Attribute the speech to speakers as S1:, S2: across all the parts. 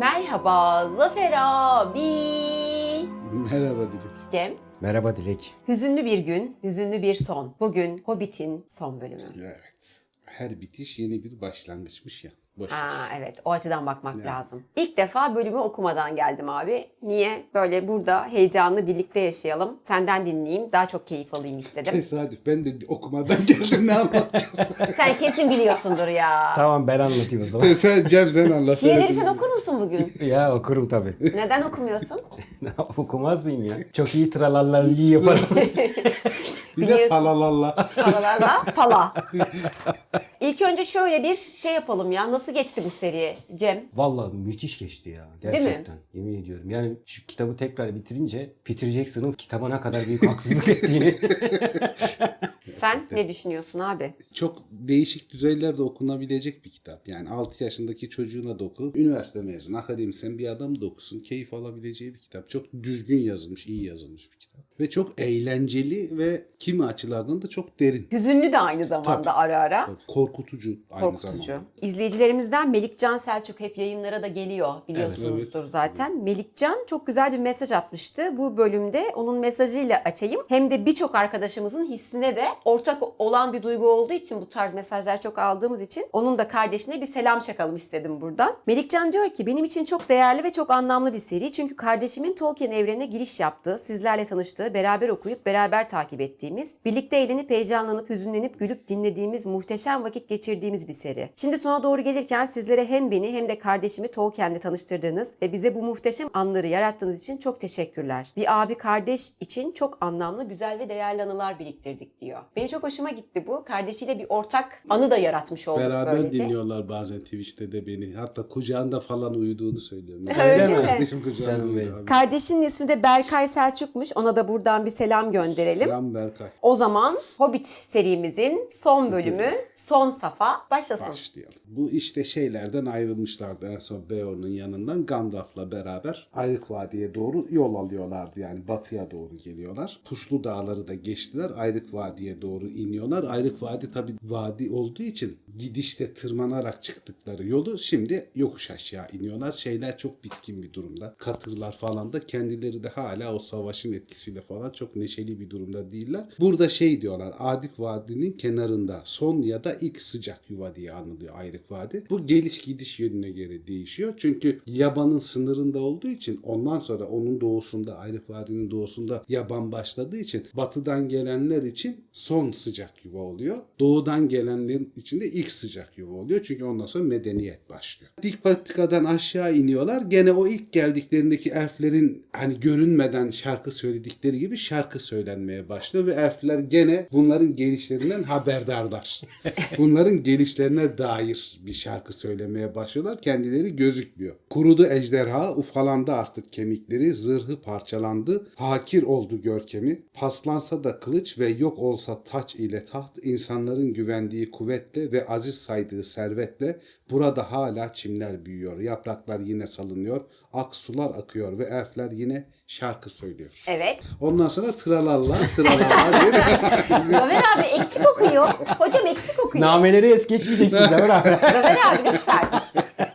S1: Merhaba Zafer abi.
S2: Merhaba Dilek.
S1: Cem,
S3: Merhaba Dilek.
S1: hüzünlü bir gün, hüzünlü bir son. Bugün Hobbit'in son bölümü.
S2: Evet. Her bitiş yeni bir başlangıçmış ya. Boş ver.
S1: Ha evet o açıdan bakmak lazım. İlk defa bölümü okumadan geldim abi. Niye? Böyle burada heyecanlı birlikte yaşayalım. Senden dinleyeyim. Daha çok keyif alayım istedim.
S2: Tesadüf. Ben de okumadan geldim ne anlatacağız?
S1: sen kesin biliyorsundur ya.
S3: Tamam ben anlatayım o zaman.
S2: sen Cem sen anlat.
S1: Şiirleri sen okur musun bugün?
S3: ya okurum tabii.
S1: Neden okumuyorsun?
S3: Okumaz mıyım ya? Çok iyi tralallalli yaparım.
S2: Bir de
S1: Biliyorsun.
S2: falalalla.
S1: Falalarla fala. İlk önce şöyle bir şey yapalım ya. Nasıl geçti bu seri Cem?
S3: Vallahi müthiş geçti ya.
S1: Değil mi?
S3: Gerçekten. Yemin ediyorum. Yani şu kitabı tekrar bitirince Peter Jackson'ın kitaba ne kadar büyük haksızlık ettiğini.
S1: Sen ne düşünüyorsun abi?
S2: Çok değişik düzeylerde okunabilecek bir kitap. Yani 6 yaşındaki çocuğuna da oku. Üniversite mezunu, akademisyen bir adam da okusun. Keyif alabileceği bir kitap. Çok düzgün yazılmış, iyi yazılmış bir kitap. Ve çok eğlenceli ve kimi açılardan da çok derin.
S1: Hüzünlü de aynı zamanda
S2: Tabii.
S1: ara ara.
S2: Korkutucu aynı
S1: Korkutucu.
S2: zamanda.
S1: İzleyicilerimizden Melikcan Selçuk hep yayınlara da geliyor biliyorsunuzdur zaten. Melikcan çok güzel bir mesaj atmıştı. Bu bölümde onun mesajıyla açayım. Hem de birçok arkadaşımızın hissine de ortak olan bir duygu olduğu için bu tarz mesajlar çok aldığımız için onun da kardeşine bir selam çakalım istedim buradan. Melikcan diyor ki benim için çok değerli ve çok anlamlı bir seri. Çünkü kardeşimin Tolkien evrenine giriş yaptığı, sizlerle tanıştığı, beraber okuyup beraber takip ettiğimiz, birlikte eğlenip heyecanlanıp hüzünlenip gülüp dinlediğimiz muhteşem vakit geçirdiğimiz bir seri. Şimdi sona doğru gelirken sizlere hem beni hem de kardeşimi Tolkien'le tanıştırdığınız ve bize bu muhteşem anları yarattığınız için çok teşekkürler. Bir abi kardeş için çok anlamlı, güzel ve değerli anılar biriktirdik diyor. Benim çok hoşuma gitti bu. Kardeşiyle bir ortak anı da yaratmış olduk
S2: Beraber
S1: böylece.
S2: dinliyorlar bazen Twitch'te de beni. Hatta kucağında falan uyuduğunu söylüyorum.
S1: Öyle mi?
S2: Kardeşim kucağında uyudu.
S1: Kardeşinin ismi de Berkay Selçuk'muş. Ona da buradan bir selam gönderelim.
S2: Selam Berkay.
S1: O zaman Hobbit serimizin son bölümü, son safa başlasın.
S2: Başlayalım. Bu işte şeylerden ayrılmışlardı en son Beorn'un yanından Gandalf'la beraber Ayrık Vadi'ye doğru yol alıyorlardı. Yani batıya doğru geliyorlar. Puslu dağları da geçtiler. Ayrık Vadi'ye doğru iniyorlar. Ayrık Vadi tabi vadi olduğu için gidişte tırmanarak çıktıkları yolu şimdi yokuş aşağı iniyorlar. Şeyler çok bitkin bir durumda. Katırlar falan da kendileri de hala o savaşın etkisiyle falan çok neşeli bir durumda değiller. Burada şey diyorlar. Adik Vadi'nin kenarında son ya da ilk sıcak yuva diye anılıyor Ayrık Vadi. Bu geliş gidiş yönüne göre değişiyor. Çünkü yabanın sınırında olduğu için ondan sonra onun doğusunda Ayrık Vadi'nin doğusunda yaban başladığı için batıdan gelenler için son sıcak yuva oluyor. Doğudan gelenlerin için de ilk sıcak yuva oluyor. Çünkü ondan sonra medeniyet başlıyor. Dik patikadan aşağı iniyorlar. Gene o ilk geldiklerindeki elflerin hani görünmeden şarkı söyledikleri gibi şarkı söylenmeye başlıyor ve elfler gene bunların gelişlerinden haberdarlar. bunların gelişlerine dair bir şarkı söylemeye başlıyorlar. Kendileri gözükmüyor. Kurudu ejderha, ufalandı artık kemikleri, zırhı parçalandı, hakir oldu görkemi. Paslansa da kılıç ve yok olsa taç ile taht, insanların güvendiği kuvvetle ve aziz saydığı servetle burada hala çimler büyüyor. Yapraklar yine salınıyor, ak sular akıyor ve elfler yine şarkı söylüyor.
S1: Evet.
S2: Ondan sonra tralalla tralalla diye
S1: Zafer abi eksik okuyor. Hocam eksik okuyor.
S3: Nameleri es geçmeyeceksiniz Zafer abi.
S1: Zafer abi lütfen.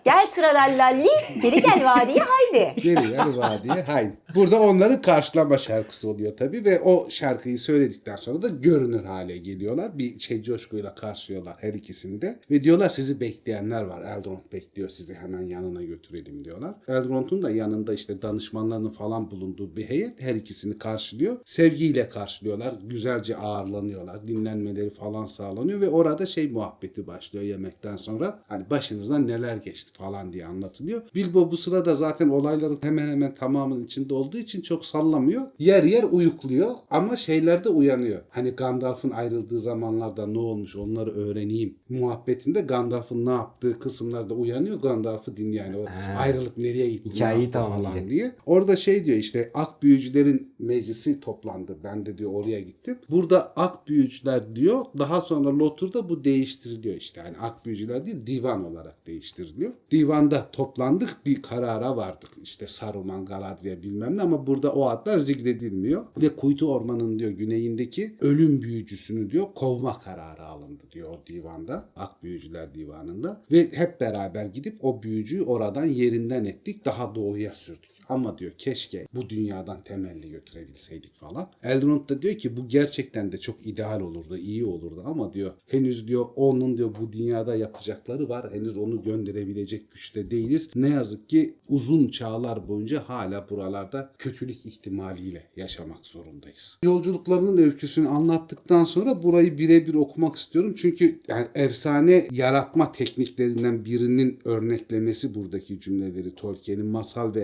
S1: Gel tralallalli, geri gel vadiye haydi.
S2: Geri yer vadiye haydi. Burada onların karşılama şarkısı oluyor tabii ve o şarkıyı söyledikten sonra da görünür hale geliyorlar. Bir şey coşkuyla karşılıyorlar her ikisini de. Ve diyorlar sizi bekleyenler var. Eldrond bekliyor sizi hemen yanına götürelim diyorlar. Eldrond'un da yanında işte danışmanlarının falan bulunduğu bir heyet her ikisini karşılıyor. Sevgiyle karşılıyorlar. Güzelce ağırlanıyorlar. Dinlenmeleri falan sağlanıyor ve orada şey muhabbeti başlıyor yemekten sonra. Hani başınızdan neler geçti falan diye anlatılıyor. Bilbo bu sırada zaten olayların hemen hemen tamamının içinde olduğu için çok sallamıyor. Yer yer uyukluyor ama şeylerde uyanıyor. Hani Gandalf'ın ayrıldığı zamanlarda ne olmuş onları öğreneyim muhabbetinde Gandalf'ın ne yaptığı kısımlarda uyanıyor. Gandalf'ı dinliyor. Yani o ayrılık nereye gitti ne
S3: Hikayeyi
S2: falan
S3: tamamlayacak.
S2: diye. Orada şey diyor işte ak büyücülerin meclisi toplandı. Ben de diyor oraya gittim. Burada ak büyücüler diyor. Daha sonra Lotur'da bu değiştiriliyor işte. Yani ak büyücüler değil divan olarak değiştiriliyor. Divanda toplandık bir karara vardık. İşte Saruman, Galadriel bilmem ne ama burada o adlar zikredilmiyor. Ve Kuytu Ormanı'nın diyor güneyindeki ölüm büyücüsünü diyor kovma kararı alındı diyor o divanda. Ak Büyücüler Divanı'nda. Ve hep beraber gidip o büyücüyü oradan yerinden ettik daha doğuya sürdük. Ama diyor keşke bu dünyadan temelli götürebilseydik falan. Elrond da diyor ki bu gerçekten de çok ideal olurdu, iyi olurdu ama diyor henüz diyor onun diyor bu dünyada yapacakları var. Henüz onu gönderebilecek güçte değiliz. Ne yazık ki uzun çağlar boyunca hala buralarda kötülük ihtimaliyle yaşamak zorundayız. Yolculuklarının öyküsünü anlattıktan sonra burayı birebir okumak istiyorum. Çünkü yani efsane yaratma tekniklerinden birinin örneklemesi buradaki cümleleri Tolkien'in masal ve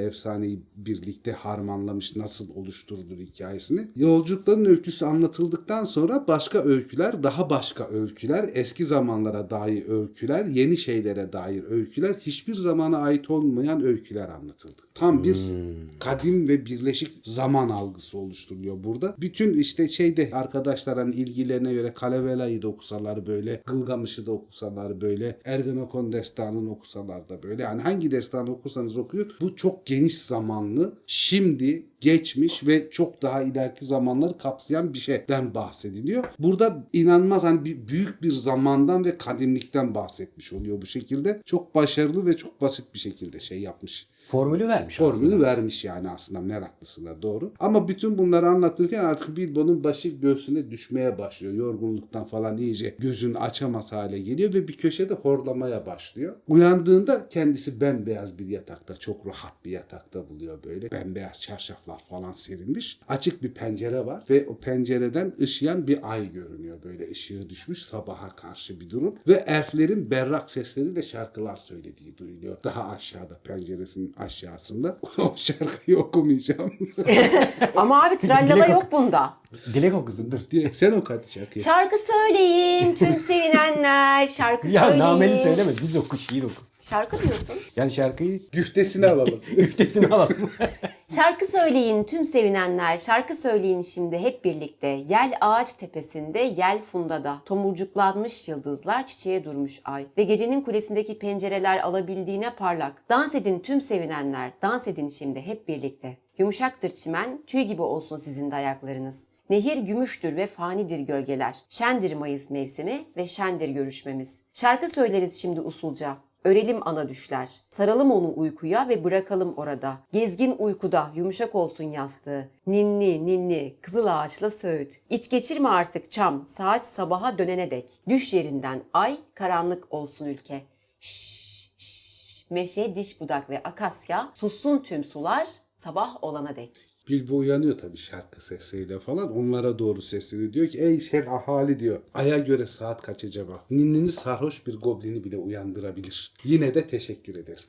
S2: efsaneyi birlikte harmanlamış nasıl oluşturulur hikayesini. Yolculukların öyküsü anlatıldıktan sonra başka öyküler, daha başka öyküler, eski zamanlara dair öyküler, yeni şeylere dair öyküler, hiçbir zamana ait olmayan öyküler anlatıldı. Tam bir kadim ve birleşik zaman algısı oluşturuluyor burada. Bütün işte şeyde arkadaşların ilgilerine göre Kalevela'yı da okusalar böyle, Gılgamış'ı da okusalar böyle, Ergenekon destanını okusalar da böyle. Yani hangi destanı okursanız okuyun bu çok geniş zamanlı, şimdi, geçmiş ve çok daha ileriki zamanları kapsayan bir şeyden bahsediliyor. Burada inanılmaz hani bir, büyük bir zamandan ve kadimlikten bahsetmiş oluyor bu şekilde. Çok başarılı ve çok basit bir şekilde şey yapmış.
S3: Formülü vermiş
S2: Formülü
S3: aslında.
S2: vermiş yani aslında meraklısına doğru. Ama bütün bunları anlatırken artık Bilbo'nun başı göğsüne düşmeye başlıyor. Yorgunluktan falan iyice gözünü açamaz hale geliyor ve bir köşede horlamaya başlıyor. Uyandığında kendisi bembeyaz bir yatakta, çok rahat bir yatakta buluyor böyle. Bembeyaz çarşaflar falan serilmiş. Açık bir pencere var ve o pencereden ışıyan bir ay görünüyor. Böyle ışığı düşmüş sabaha karşı bir durum. Ve elflerin berrak sesleriyle şarkılar söylediği duyuluyor. Daha aşağıda penceresinin aşağısında. o şarkıyı okumayacağım.
S1: Ama abi trallala yok bunda.
S3: Dilek okusun dur.
S2: Direkt sen oku hadi şarkıyı.
S1: Şarkı söyleyin tüm sevinenler. Şarkı
S3: Ya
S1: söyleyin.
S3: nameli söyleme düz oku şiir oku.
S1: Şarkı diyorsun.
S3: Yani şarkıyı
S2: Güftesini alalım.
S3: üftesini alalım.
S1: Şarkı söyleyin tüm sevinenler, şarkı söyleyin şimdi hep birlikte. Yel ağaç tepesinde, yel fundada. Tomurcuklanmış yıldızlar, çiçeğe durmuş ay. Ve gecenin kulesindeki pencereler alabildiğine parlak. Dans edin tüm sevinenler, dans edin şimdi hep birlikte. Yumuşaktır çimen, tüy gibi olsun sizin de ayaklarınız. Nehir gümüştür ve fanidir gölgeler. Şendir Mayıs mevsimi ve şendir görüşmemiz. Şarkı söyleriz şimdi usulca. Örelim ana düşler. Saralım onu uykuya ve bırakalım orada. Gezgin uykuda yumuşak olsun yastığı. Ninni ninni kızıl ağaçla söğüt. İç geçirme artık çam saat sabaha dönene dek. Düş yerinden ay karanlık olsun ülke. Şşş, şşş. Meşe, diş budak ve akasya sussun tüm sular sabah olana dek.
S2: Bilbo uyanıyor tabii şarkı sesiyle falan. Onlara doğru sesleniyor. Diyor ki ey şer ahali diyor. Aya göre saat kaç acaba? Ninniniz sarhoş bir goblini bile uyandırabilir. Yine de teşekkür ederim.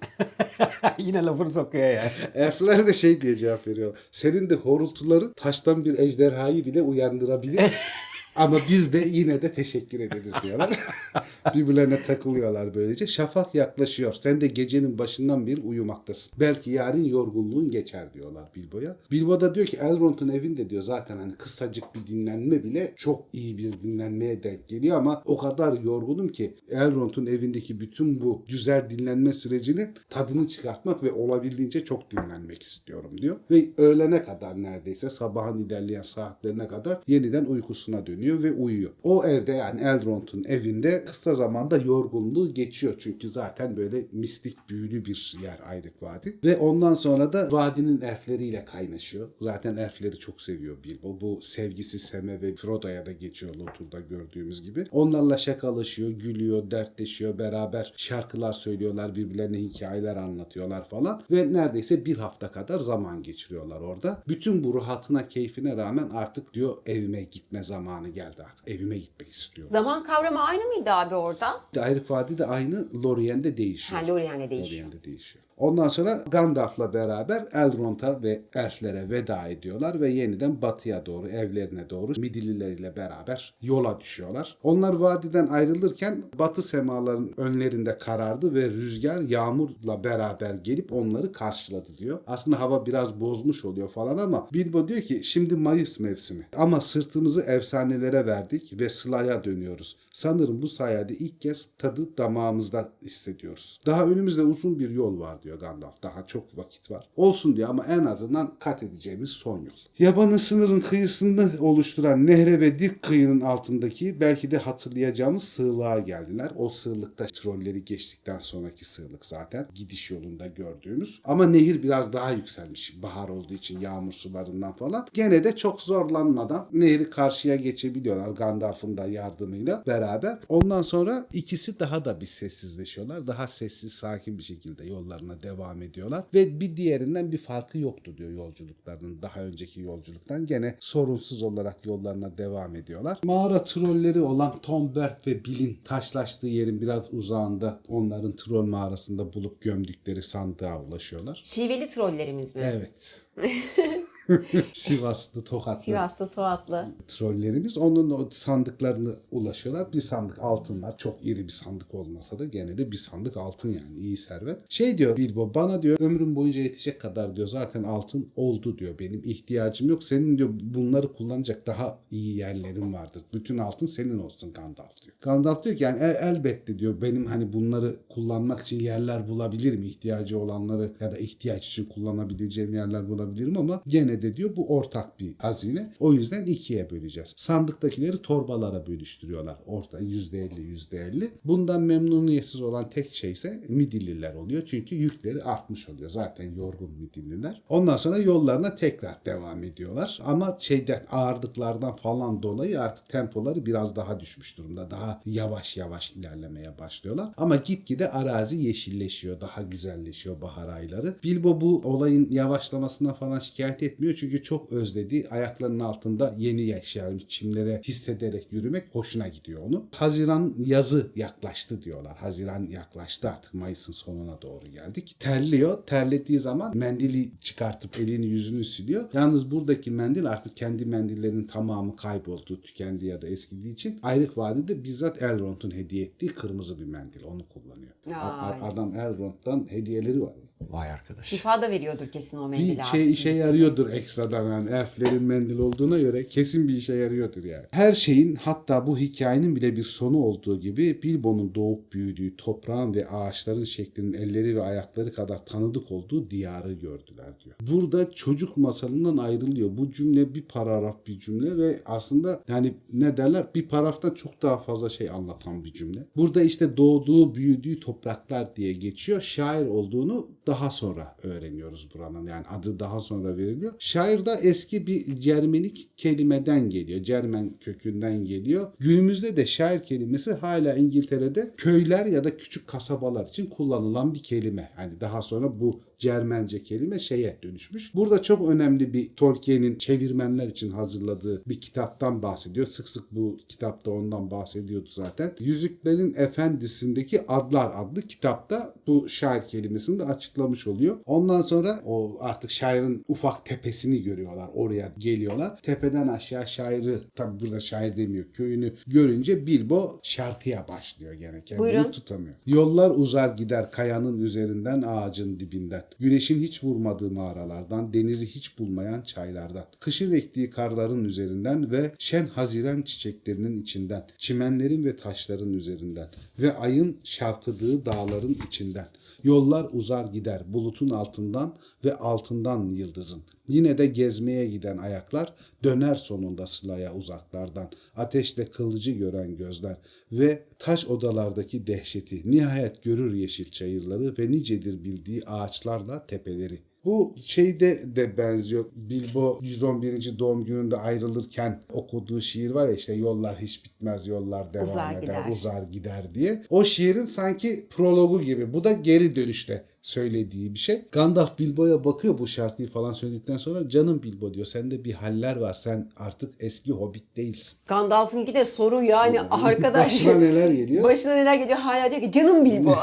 S3: Yine lafını sokuyor ya.
S2: Elfler de şey diye cevap veriyor. Senin de horultuları taştan bir ejderhayı bile uyandırabilir. Ama biz de yine de teşekkür ederiz diyorlar. Birbirlerine takılıyorlar böylece. Şafak yaklaşıyor. Sen de gecenin başından beri uyumaktasın. Belki yarın yorgunluğun geçer diyorlar Bilbo'ya. Bilbo da diyor ki Elrond'un evinde diyor zaten hani kısacık bir dinlenme bile çok iyi bir dinlenmeye denk geliyor ama o kadar yorgunum ki Elrond'un evindeki bütün bu güzel dinlenme sürecinin tadını çıkartmak ve olabildiğince çok dinlenmek istiyorum diyor. Ve öğlene kadar neredeyse sabahın ilerleyen saatlerine kadar yeniden uykusuna dönüyor ve uyuyor. O evde yani Elrond'un evinde kısa zamanda yorgunluğu geçiyor. Çünkü zaten böyle mistik büyülü bir yer Ayrık Vadi. Ve ondan sonra da vadinin elfleriyle kaynaşıyor. Zaten elfleri çok seviyor Bilbo. Bu sevgisi Sem'e ve Frodo'ya da geçiyor Lotur'da gördüğümüz gibi. Onlarla şakalaşıyor, gülüyor, dertleşiyor. Beraber şarkılar söylüyorlar, birbirlerine hikayeler anlatıyorlar falan. Ve neredeyse bir hafta kadar zaman geçiriyorlar orada. Bütün bu rahatına, keyfine rağmen artık diyor evime gitme zamanı geldi artık. Evime gitmek istiyorum.
S1: Zaman kavramı aynı mıydı abi orada?
S2: Ayrık Vadi de aynı Lorien'de değişiyor.
S1: Ha Lorien'de değişiyor.
S2: Lorien'de değişiyor. Ondan sonra Gandalf'la beraber Elrond'a ve elflere veda ediyorlar ve yeniden batıya doğru, evlerine doğru Midillileriyle beraber yola düşüyorlar. Onlar vadiden ayrılırken batı semaların önlerinde karardı ve rüzgar yağmurla beraber gelip onları karşıladı diyor. Aslında hava biraz bozmuş oluyor falan ama Bilbo diyor ki şimdi Mayıs mevsimi ama sırtımızı efsanelere verdik ve Sıla'ya dönüyoruz. Sanırım bu sayede ilk kez tadı damağımızda hissediyoruz. Daha önümüzde uzun bir yol var diyor Gandalf. Daha çok vakit var. Olsun diyor ama en azından kat edeceğimiz son yol. Yabanın sınırın kıyısını oluşturan nehre ve dik kıyının altındaki belki de hatırlayacağımız sığlığa geldiler. O sığlıkta trolleri geçtikten sonraki sığlık zaten. Gidiş yolunda gördüğümüz. Ama nehir biraz daha yükselmiş. Bahar olduğu için yağmur sularından falan. Gene de çok zorlanmadan nehri karşıya geçebiliyorlar Gandalf'ın da yardımıyla beraber. Ondan sonra ikisi daha da bir sessizleşiyorlar. Daha sessiz sakin bir şekilde yollarına devam ediyorlar. Ve bir diğerinden bir farkı yoktu diyor yolculuklarının daha önceki yolculuktan. Gene sorunsuz olarak yollarına devam ediyorlar. Mağara trolleri olan Tom Bert ve Bill'in taşlaştığı yerin biraz uzağında onların troll mağarasında bulup gömdükleri sandığa ulaşıyorlar.
S1: Şiveli trollerimiz mi?
S2: Evet. Sivaslı, Tokatlı
S1: Sivas'ta Suatlı.
S2: trollerimiz onun o sandıklarını ulaşıyorlar. Bir sandık altın var. Çok iri bir sandık olmasa da gene de bir sandık altın yani iyi servet. Şey diyor Bilbo bana diyor ömrüm boyunca yetecek kadar diyor zaten altın oldu diyor. Benim ihtiyacım yok. Senin diyor bunları kullanacak daha iyi yerlerin vardır. Bütün altın senin olsun Gandalf diyor. Gandalf diyor ki yani "E- elbette diyor benim hani bunları kullanmak için yerler bulabilirim. ihtiyacı olanları ya da ihtiyaç için kullanabileceğim yerler bulabilirim ama gene de diyor bu ortak bir hazine. O yüzden ikiye böleceğiz. Sandıktakileri torbalara bölüştürüyorlar. Orta %50 %50. Bundan memnuniyetsiz olan tek şey ise Midilliler oluyor. Çünkü yükleri artmış oluyor. Zaten yorgun Midilliler. Ondan sonra yollarına tekrar devam ediyorlar. Ama şeyden ağırlıklardan falan dolayı artık tempoları biraz daha düşmüş durumda. Daha yavaş yavaş ilerlemeye başlıyorlar. Ama gitgide arazi yeşilleşiyor. Daha güzelleşiyor bahar ayları. Bilbo bu olayın yavaşlamasına falan şikayet etmiyor. Çünkü çok özledi. Ayaklarının altında yeni yaşayan çimlere hissederek yürümek hoşuna gidiyor onu. Haziran yazı yaklaştı diyorlar. Haziran yaklaştı artık Mayıs'ın sonuna doğru geldik. Terliyor. Terlediği zaman mendili çıkartıp elini yüzünü siliyor. Yalnız buradaki mendil artık kendi mendillerinin tamamı kayboldu, tükendi ya da eskidiği için Ayrık Vadi'de bizzat Elrond'un hediye ettiği kırmızı bir mendil. Onu kullanıyor.
S1: Ay.
S2: Adam Elrond'dan hediyeleri var.
S3: Vay arkadaş.
S1: Şifa da veriyordur kesin o mendil
S2: Bir şey işe yarıyordur ekstradan yani elflerin mendil olduğuna göre kesin bir işe yarıyordur yani. Her şeyin hatta bu hikayenin bile bir sonu olduğu gibi Bilbo'nun doğup büyüdüğü toprağın ve ağaçların şeklinin elleri ve ayakları kadar tanıdık olduğu diyarı gördüler diyor. Burada çocuk masalından ayrılıyor. Bu cümle bir paragraf bir cümle ve aslında yani ne derler bir paragraftan çok daha fazla şey anlatan bir cümle. Burada işte doğduğu büyüdüğü topraklar diye geçiyor. Şair olduğunu daha sonra öğreniyoruz buranın. Yani adı daha sonra veriliyor. Şair da eski bir Cermenik kelimeden geliyor. Cermen kökünden geliyor. Günümüzde de şair kelimesi hala İngiltere'de köyler ya da küçük kasabalar için kullanılan bir kelime. Yani daha sonra bu Cermence kelime şeye dönüşmüş. Burada çok önemli bir Tolkien'in çevirmenler için hazırladığı bir kitaptan bahsediyor. Sık sık bu kitapta ondan bahsediyordu zaten. Yüzüklerin Efendisi'ndeki Adlar adlı kitapta bu şair kelimesini de açıklamış oluyor. Ondan sonra o artık şairin ufak tepesini görüyorlar. Oraya geliyorlar. Tepeden aşağı şairi tabi burada şair demiyor. Köyünü görünce Bilbo şarkıya başlıyor gene. Kendini
S1: Buyurun.
S2: tutamıyor. Yollar uzar gider kayanın üzerinden ağacın dibinden. Güneşin hiç vurmadığı mağaralardan, denizi hiç bulmayan çaylardan. Kışın ektiği karların üzerinden ve şen haziran çiçeklerinin içinden. Çimenlerin ve taşların üzerinden. Ve ayın şavkıdığı dağların içinden. Yollar uzar gider bulutun altından ve altından yıldızın. Yine de gezmeye giden ayaklar döner sonunda sılaya uzaklardan. Ateşle kılıcı gören gözler ve taş odalardaki dehşeti nihayet görür yeşil çayırları ve nicedir bildiği ağaçlarla tepeleri. Bu şeyde de benziyor. Bilbo 111. doğum gününde ayrılırken okuduğu şiir var ya işte yollar hiç bitmez, yollar devam
S1: Uzar
S2: eder,
S1: gider.
S2: uzar gider diye. O şiirin sanki prologu gibi. Bu da geri dönüşte söylediği bir şey. Gandalf Bilbo'ya bakıyor bu şarkıyı falan söyledikten sonra canım Bilbo diyor sende bir haller var sen artık eski hobbit değilsin.
S1: Gandalf'ınki de soru yani arkadaş.
S2: Başına neler geliyor?
S1: Başına neler geliyor hala diyor ki canım Bilbo.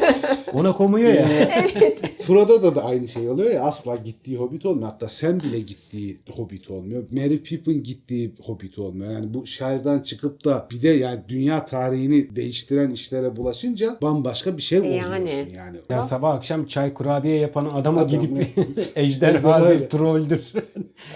S3: Ona komuyor ya.
S2: Frodo'da da aynı şey oluyor ya asla gittiği hobbit olmuyor. Hatta sen bile gittiği hobbit olmuyor. Merry Pippin gittiği hobbit olmuyor. Yani bu şairden çıkıp da bir de yani dünya tarihini değiştiren işlere bulaşınca bambaşka bir şey oluyorsun
S1: Yani.
S2: yani.
S3: Ya sabah akşam çay kurabiye yapan adama
S2: Adam,
S3: gidip
S2: evet.
S3: ejderha
S2: Ejderha.
S3: bir trolldür.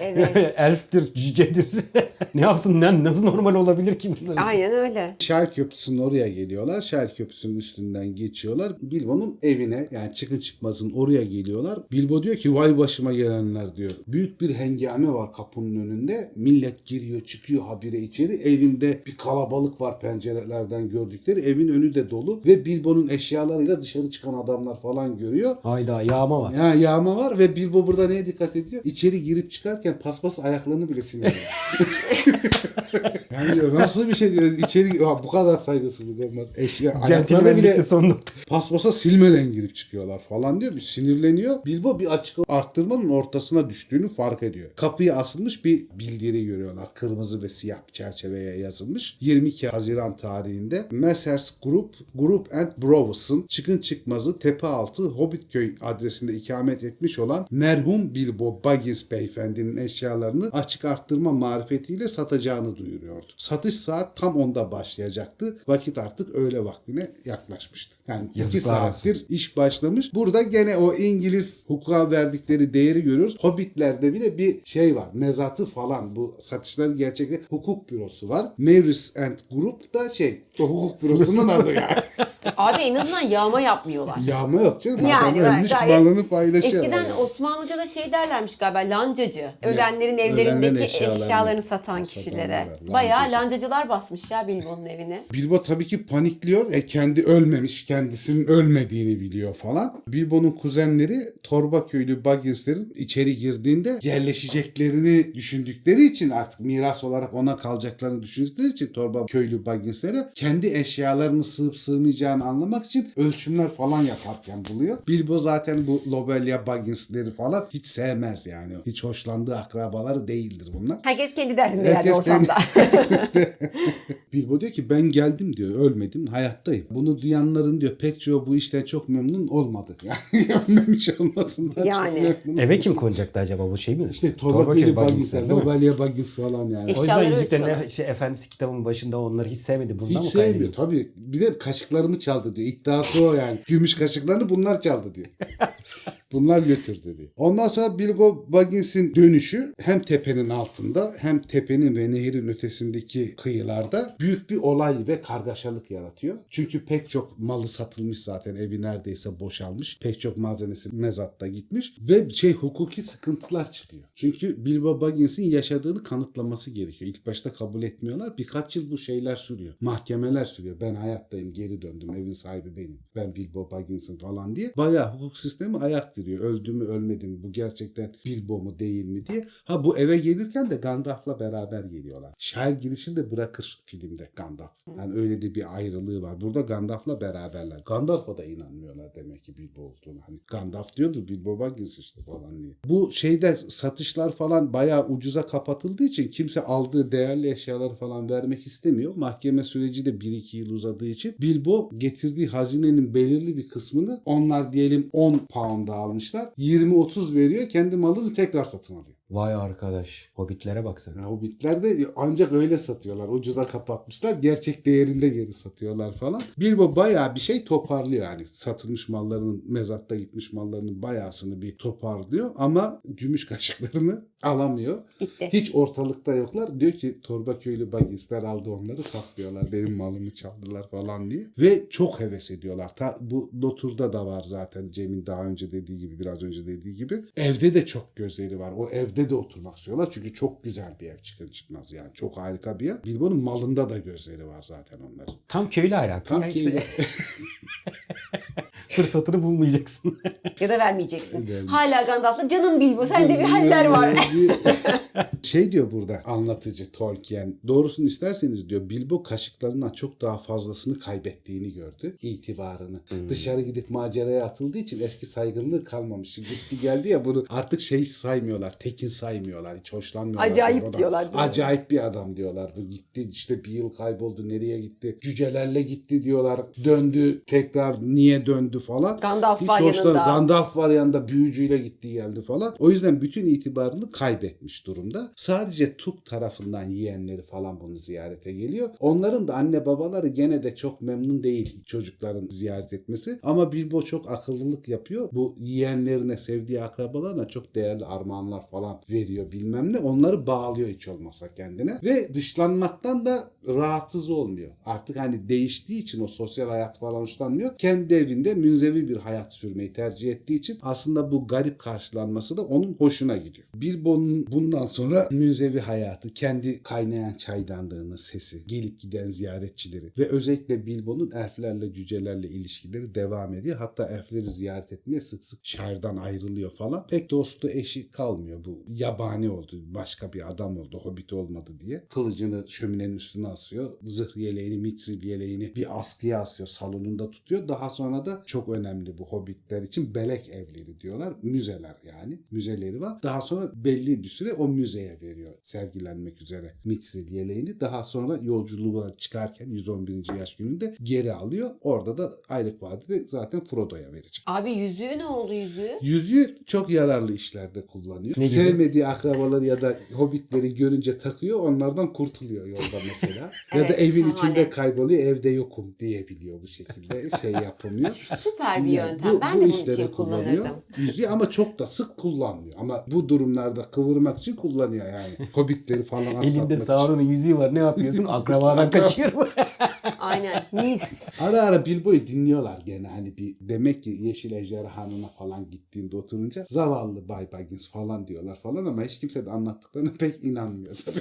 S1: Evet.
S3: Elftir, cücedir. ne yapsın? Ne, nasıl normal olabilir ki bunlar?
S1: Aynen öyle.
S2: Şer Köprüsü'nün oraya geliyorlar. Şer Köprüsü'nün üstünden geçiyorlar. Bilbo'nun evine yani çıkın çıkmazın oraya geliyorlar. Bilbo diyor ki vay başıma gelenler diyor. Büyük bir hengame var kapının önünde. Millet giriyor çıkıyor habire içeri. Evinde bir kalabalık var pencerelerden gördükleri. Evin önü de dolu ve Bilbo'nun eşyalarıyla dışarı çıkan adamlar falan görüyor.
S3: Hayda yağma var.
S2: Ya yağma var ve Bilbo burada neye dikkat ediyor? İçeri girip çıkarken paspas ayaklarını bile siliyor. yani diyor, nasıl bir şey diyor. İçeri ya bu kadar saygısızlık olmaz. Eşya
S3: Centilmenlikte
S2: bile
S3: son nokta.
S2: paspasa silmeden girip çıkıyorlar falan diyor. Bir sinirleniyor. Bilbo bir açık arttırmanın ortasına düştüğünü fark ediyor. Kapıya asılmış bir bildiri görüyorlar. Kırmızı ve siyah bir çerçeveye yazılmış. 22 Haziran tarihinde Messers Group, Group and Browers'ın çıkın çıkmazı Tepealtı Hobbitköy adresinde ikamet etmiş olan merhum Bilbo Baggins beyefendinin eşyalarını açık arttırma marifetiyle satacağını duyuruyordu. Satış saat tam 10'da başlayacaktı. Vakit artık öğle vaktine yaklaşmıştı. Yani iki
S3: Yazıklar olsun.
S2: saattir iş başlamış. Burada gene o İngiliz hukuka verdikleri değeri görüyoruz. Hobbitlerde bile bir şey var. Mezatı falan. Bu satışları gerçekten hukuk bürosu var. Maris and Group da şey o hukuk bürosunun adı yani.
S1: Abi en azından yağma yapmıyorlar.
S2: Yağma yok canım.
S1: Yani
S2: Adam ölmüş
S1: gayet-
S2: malını paylaşıyor.
S1: Eskiden
S2: yani.
S1: Osmanlıca'da şey derlermiş galiba lancacı. Ölenlerin
S2: ölenlerin
S1: evlerindeki
S2: eşyalarını
S1: eşyalarını satan
S2: satan
S1: kişilere.
S2: var,
S1: Bayağı
S2: lancacı.
S1: lancacılar basmış ya Bilbo'nun evine.
S2: Bilbo tabii ki panikliyor. E kendi ölmemiş, kendisinin ölmediğini biliyor falan. Bilbo'nun kuzenleri Torba köylü Baggins'lerin içeri girdiğinde yerleşeceklerini düşündükleri için artık miras olarak ona kalacaklarını düşündükleri için Torba köylü Baggins'lere kendi eşyalarını sığıp sığmayacağını anlamak için ölçümler falan yaparken buluyor. Bilbo zaten bu Lobelia Baggins'leri falan hiç sevmez yani. Hiç hoşlandığı akrabaları değildir bunlar.
S1: Herkes kendi derdinde yani
S2: Herkes
S1: ortamda.
S2: Bilbo diyor ki ben geldim diyor ölmedim hayattayım. Bunu duyanların diyor pek çoğu bu işten çok memnun olmadı. Yani ölmemiş olmasından
S1: Yani.
S2: çok memnun.
S3: Eve kim konacaktı acaba bu şey mi?
S2: İşte Torba Köylü Baggins'ler? Lobelia Baggins falan yani.
S3: O yüzden Yüzüklerin şey, Efendisi kitabının başında onları hiç sevmedi. Bundan
S2: Hiç
S3: mı
S2: sevmiyor tabii. Bir de kaşıklarımı çaldı diyor. İddiası o yani. Gümüş kaşıklarını bunlar çaldı diyor. bunlar götürdü diyor. Ondan sonra Bilbo Baggins'in dönüşü hem tepenin altında hem tepenin ve nehirin ötesindeki kıyılarda büyük bir olay ve kargaşalık yaratıyor. Çünkü pek çok malı satılmış zaten. Evi neredeyse boşalmış. Pek çok malzemesi mezatta gitmiş. Ve şey hukuki sıkıntılar çıkıyor. Çünkü Bilbo Baggins'in yaşadığını kanıtlaması gerekiyor. İlk başta kabul etmiyorlar. Birkaç yıl bu şeyler sürüyor. Mahkemeler sürüyor. Ben hayattayım, geri döndüm. Evin sahibi benim. Ben Bilbo Baggins'im falan diye. Bayağı hukuk sistemi ayak diriyor. Öldü mü ölmedi mi? Bu gerçekten Bilbo mu değil mi diye. Ha bu eve gelirken de Gandalf'la beraber geliyorlar. Şair girişini de bırakır filmde Gandalf. Yani öyle de bir ayrılığı var. Burada Gandalf'la beraberler. Gandalf'a da inanmıyorlar demek ki Bilbo olduğunu. Hani Gandalf diyordu Bilbo Baggins işte falan diye. Bu şeyde satışlar falan bayağı ucuza kapatıldığı için kimse aldığı değerli eşyaları falan vermek istemiyor. Mahkeme süreci de 1-2 yıl uzadığı için Bilbo getirdiği hazinenin belirli bir kısmını onlar diyelim 10 pound'a almışlar. 20-30 veriyor. Kendi malını tekrar satın alıyor.
S3: Vay arkadaş. Hobbitlere bak sen.
S2: Hobbitler de ancak öyle satıyorlar. Ucuza kapatmışlar. Gerçek değerinde geri satıyorlar falan. Bilbo bayağı bir şey toparlıyor yani. Satılmış mallarının, mezatta gitmiş mallarının bayağısını bir toparlıyor. Ama gümüş kaşıklarını alamıyor.
S1: Gitti.
S2: Hiç ortalıkta yoklar. Diyor ki torba köylü Bagginsler aldı onları saklıyorlar. Benim malımı çaldılar falan diye. Ve çok heves ediyorlar. Ta, bu Lotur'da da var zaten Cem'in daha önce dediği gibi biraz önce dediği gibi. Evde de çok gözleri var. O evde de oturmak istiyorlar. Çünkü çok güzel bir ev çıkın çıkmaz yani. Çok harika bir yer. Bilbo'nun malında da gözleri var zaten onların.
S3: Tam köylü ahlakı.
S2: Tam
S3: ya
S2: ki
S3: işte. Fırsatını bulmayacaksın.
S1: Ya da vermeyeceksin.
S2: Vermeyeceğim.
S1: Hala Gandalf'la canım Bilbo sende bir haller var.
S2: şey diyor burada anlatıcı Tolkien. Doğrusunu isterseniz diyor Bilbo kaşıklarından çok daha fazlasını kaybettiğini gördü. itibarını. Dışarı gidip maceraya atıldığı için eski saygınlığı kalmamış. Gitti geldi ya bunu artık şey saymıyorlar. Tekin saymıyorlar. Hiç hoşlanmıyorlar.
S1: Acayip
S2: bu adam.
S1: diyorlar, değil?
S2: Acayip bir adam diyorlar. Bu gitti işte bir yıl kayboldu. Nereye gitti? Cücelerle gitti diyorlar. Döndü tekrar niye döndü falan.
S1: Gandalf
S2: Hiç
S1: var yanında.
S2: Gandalf var yanında büyücüyle gitti geldi falan. O yüzden bütün itibarını kaybetmiş durumda. Sadece Tuk tarafından yeğenleri falan bunu ziyarete geliyor. Onların da anne babaları gene de çok memnun değil çocukların ziyaret etmesi. Ama Bilbo çok akıllılık yapıyor. Bu yeğenlerine, sevdiği akrabalarına çok değerli armağanlar falan veriyor bilmem ne. Onları bağlıyor hiç olmazsa kendine. Ve dışlanmaktan da rahatsız olmuyor. Artık hani değiştiği için o sosyal hayat falan hoşlanmıyor. Kendi evinde münzevi bir hayat sürmeyi tercih ettiği için aslında bu garip karşılanması da onun hoşuna gidiyor. Bilbo'nun bundan sonra münzevi hayatı, kendi kaynayan çaydanlığının sesi, gelip giden ziyaretçileri ve özellikle Bilbo'nun elflerle, cücelerle ilişkileri devam ediyor. Hatta elfleri ziyaret etmeye sık sık şehirden ayrılıyor falan. Pek dostu eşi kalmıyor bu. Yabani oldu. Başka bir adam oldu. Hobbit olmadı diye. Kılıcını şöminenin üstüne asıyor. Zırh yeleğini, mitril yeleğini bir askıya asıyor. Salonunda tutuyor. Daha sonra da çok önemli bu hobbitler için belek evleri diyorlar. Müzeler yani. Müzeleri var. Daha sonra belli bir süre o müzeye veriyor sergilenmek üzere mitril yeleğini. Daha sonra yolculuğa çıkarken 111. yaş gününde geri alıyor. Orada da Ayrık Vadide zaten Frodo'ya verecek.
S1: Abi yüzüğü ne oldu yüzüğü?
S2: Yüzüğü çok yararlı işlerde kullanıyor.
S3: Ne gibi?
S2: Sevmediği akrabaları ya da hobbitleri görünce takıyor. Onlardan kurtuluyor yolda mesela. ya da
S1: Evet,
S2: evin
S1: şahane.
S2: içinde kayboluyor. Evde yokum diyebiliyor bu şekilde. Şey yapamıyor.
S1: Süper bir
S2: Yani
S1: yöntem.
S2: bu-
S1: ben
S2: bu
S1: de
S2: işlere
S1: için kullanırdım.
S2: Yüzüğü ama çok da sık kullanmıyor. Ama bu durumlarda kıvırmak için kullanıyor yani. Hobbitleri falan atlatmak
S3: Elinde. Sauron'un yüzüğü var. Ne yapıyorsun? Akrabadan kaçıyor.
S1: Aynen. Mis.
S2: Ara ara Bilbo'yu dinliyorlar gene hani bir demek ki Yeşil Ejderhanı'na falan gittiğinde oturunca zavallı Bay Baggins falan diyorlar falan ama hiç kimse de anlattıklarına pek inanmıyor tabii.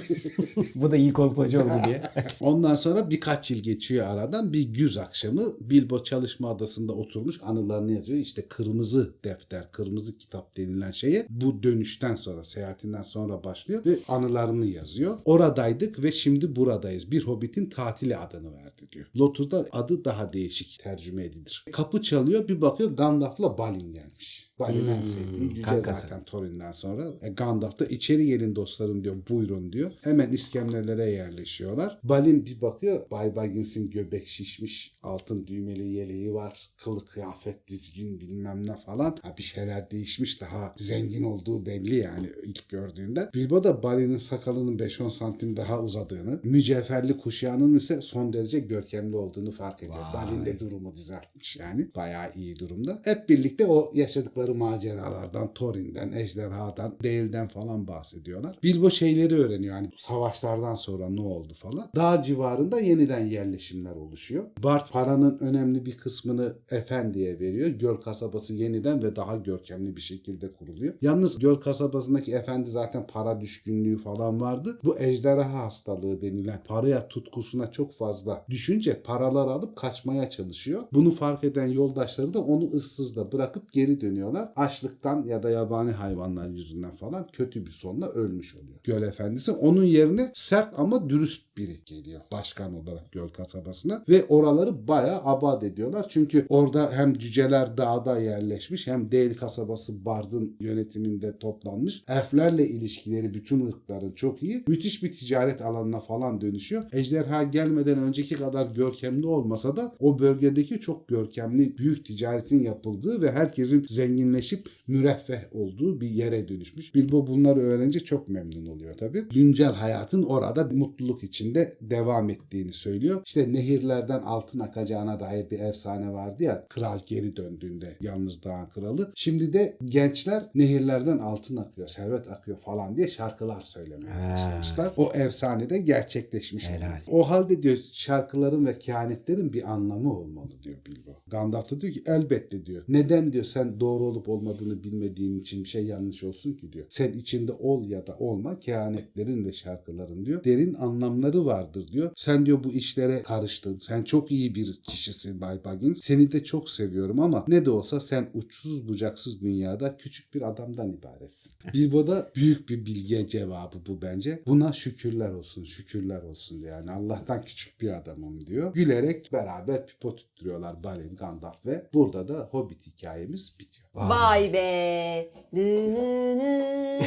S3: Bu da iyi kolpacı oldu diye.
S2: Ondan sonra birkaç yıl geçiyor aradan bir güz akşamı Bilbo çalışma adasında oturmuş anılarını yazıyor. İşte kırmızı defter, kırmızı kitap denilen şeye bu dönüşten sonra, seyahatinden sonra başlıyor ve anılarını yazıyor. Oradaydık ve şimdi buradayız. Bir hobbitin tatili adını verdi diyor. Lotur'da adı daha değişik tercüme edilir. Kapı çalıyor bir bakıyor Gandalf'la Balin gelmiş. Balin en
S3: Hmm,
S2: sevdiği cüce
S3: kankası.
S2: zaten Thorin'den sonra. E, Gandalf da içeri gelin dostlarım diyor buyurun diyor. Hemen iskemlelere yerleşiyorlar. Balin bir bakıyor Bay Baggins'in göbek şişmiş altın düğmeli yeleği var. Kılık kıyafet düzgün bilmem ne falan. Ha, bir şeyler değişmiş daha zengin olduğu belli yani ilk gördüğünde. Bilbo da Balin'in sakalının 5-10 santim daha uzadığını, mücevherli kuşağının ise son derece görkemli olduğunu fark ediyor. Balin de durumu düzeltmiş yani. Bayağı iyi durumda. Hep birlikte o yaşadıkları maceralardan, Thorin'den, Ejderhadan, Değil'den falan bahsediyorlar. Bilbo şeyleri öğreniyor hani savaşlardan sonra ne oldu falan. Dağ civarında yeniden yerleşimler oluşuyor. Bart paranın önemli bir kısmını Efendi'ye veriyor. Göl kasabası yeniden ve daha görkemli bir şekilde kuruluyor. Yalnız Göl kasabasındaki Efendi zaten para düşkünlüğü falan vardı. Bu ejderha hastalığı denilen paraya tutkusuna çok fazla düşünce paralar alıp kaçmaya çalışıyor. Bunu fark eden yoldaşları da onu ıssızda bırakıp geri dönüyorlar. Açlıktan ya da yabani hayvanlar yüzünden falan kötü bir sonla ölmüş oluyor. Göl Efendisi onun yerine sert ama dürüst biri geliyor başkan olarak Göl kasabasına ve oraları bayağı abad ediyorlar. Çünkü orada hem cüceler dağda yerleşmiş hem Değil kasabası Bard'ın yönetiminde toplanmış. Elflerle ilişkileri bütün ırkların çok iyi. Müthiş bir ticaret alanına falan dönüşüyor. Ejderha gelmeden önceki kadar görkemli olmasa da o bölgedeki çok görkemli büyük ticaretin yapıldığı ve herkesin zenginleşip müreffeh olduğu bir yere dönüşmüş. Bilbo bunları öğrenince çok memnun oluyor tabii. Güncel hayatın orada mutluluk içinde devam ettiğini söylüyor. İşte nehirlerden altın akacağına dair bir efsane vardı ya kral geri döndüğünde yalnız dağın kralı. Şimdi de gençler nehirlerden altın akıyor, servet akıyor falan diye şarkılar söylemeye başlamışlar. O efsane de gerçekleşmiş.
S3: Helal.
S2: oluyor. O halde diyor şarkıların ve kehanetlerin bir anlamı olmalı diyor Bilbo. Gandalf da diyor ki elbette diyor. Neden diyor sen doğru olup olmadığını bilmediğin için bir şey yanlış olsun ki diyor. Sen içinde ol ya da olma kehanetlerin ve şarkıların diyor. Derin anlamları vardır diyor. Sen diyor bu işlere karıştın. Sen çok iyi bir kişisin Bay Baggins. Seni de çok seviyorum ama ne de olsa sen uçsuz bucaksız dünyada küçük bir adamdan ibaretsin. Bilbo'da büyük bir bilge cevabı bu bence. Buna şükürler olsun, şükürler olsun diyor. Yani Allah'tan küçük bir adamım diyor. Gülerek beraber pipo tutturuyorlar Balin, Gandalf ve burada da Hobbit hikayemiz bitiyor.
S1: Vay be. Nı nı nı.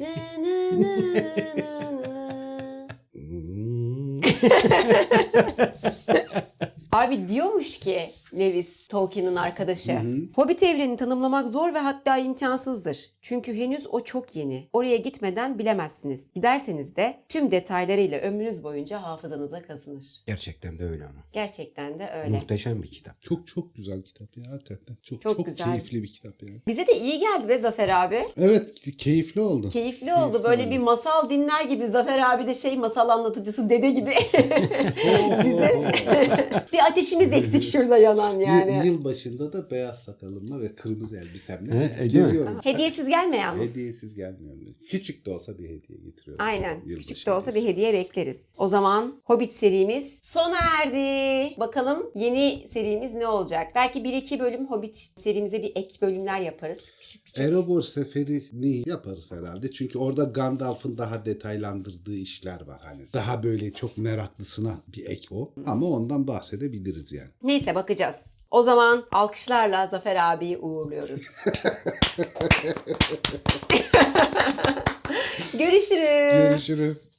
S1: Nı nı nı nı nı.
S3: Hmm.
S1: Abi diyormuş ki Lewis, Tolkien'in arkadaşı. Hobbit evrenini tanımlamak zor ve hatta imkansızdır. Çünkü henüz o çok yeni. Oraya gitmeden bilemezsiniz. Giderseniz de tüm detaylarıyla ömrünüz boyunca hafızanıza kazınır.
S2: Gerçekten de öyle ama.
S1: Gerçekten de öyle.
S2: Muhteşem bir kitap.
S3: Çok çok güzel kitap ya hakikaten. Çok
S1: Çok
S3: çok,
S1: güzel.
S3: keyifli bir kitap yani.
S1: Bize de iyi geldi be Zafer abi.
S3: Evet keyifli oldu.
S1: Keyifli oldu. Böyle bir masal dinler gibi. Zafer abi de şey masal anlatıcısı dede gibi. Bize bir ateşimiz eksik şurada yanan yani.
S3: Yıl, yıl başında da beyaz sakalımla ve kırmızı elbisemle
S2: He, e, değil mi?
S3: geziyorum.
S1: Hediyesiz gelme yalnız.
S3: Hediyesiz gelmiyorum. Küçük de olsa bir hediye getiriyorum.
S1: Aynen.
S3: Yılbaşı
S1: Küçük de olsa bir
S3: hediyesi.
S1: hediye bekleriz. O zaman Hobbit serimiz sona erdi. Bakalım yeni serimiz ne olacak? Belki bir iki bölüm Hobbit serimize bir ek bölümler yaparız. Küçük.
S3: Erebor seferini yaparız herhalde. Çünkü orada Gandalf'ın daha detaylandırdığı işler var. Hani daha böyle çok meraklısına bir ek o. Ama ondan bahsedebiliriz yani.
S1: Neyse bakacağız. O zaman alkışlarla Zafer abiyi uğurluyoruz. Görüşürüz.
S3: Görüşürüz.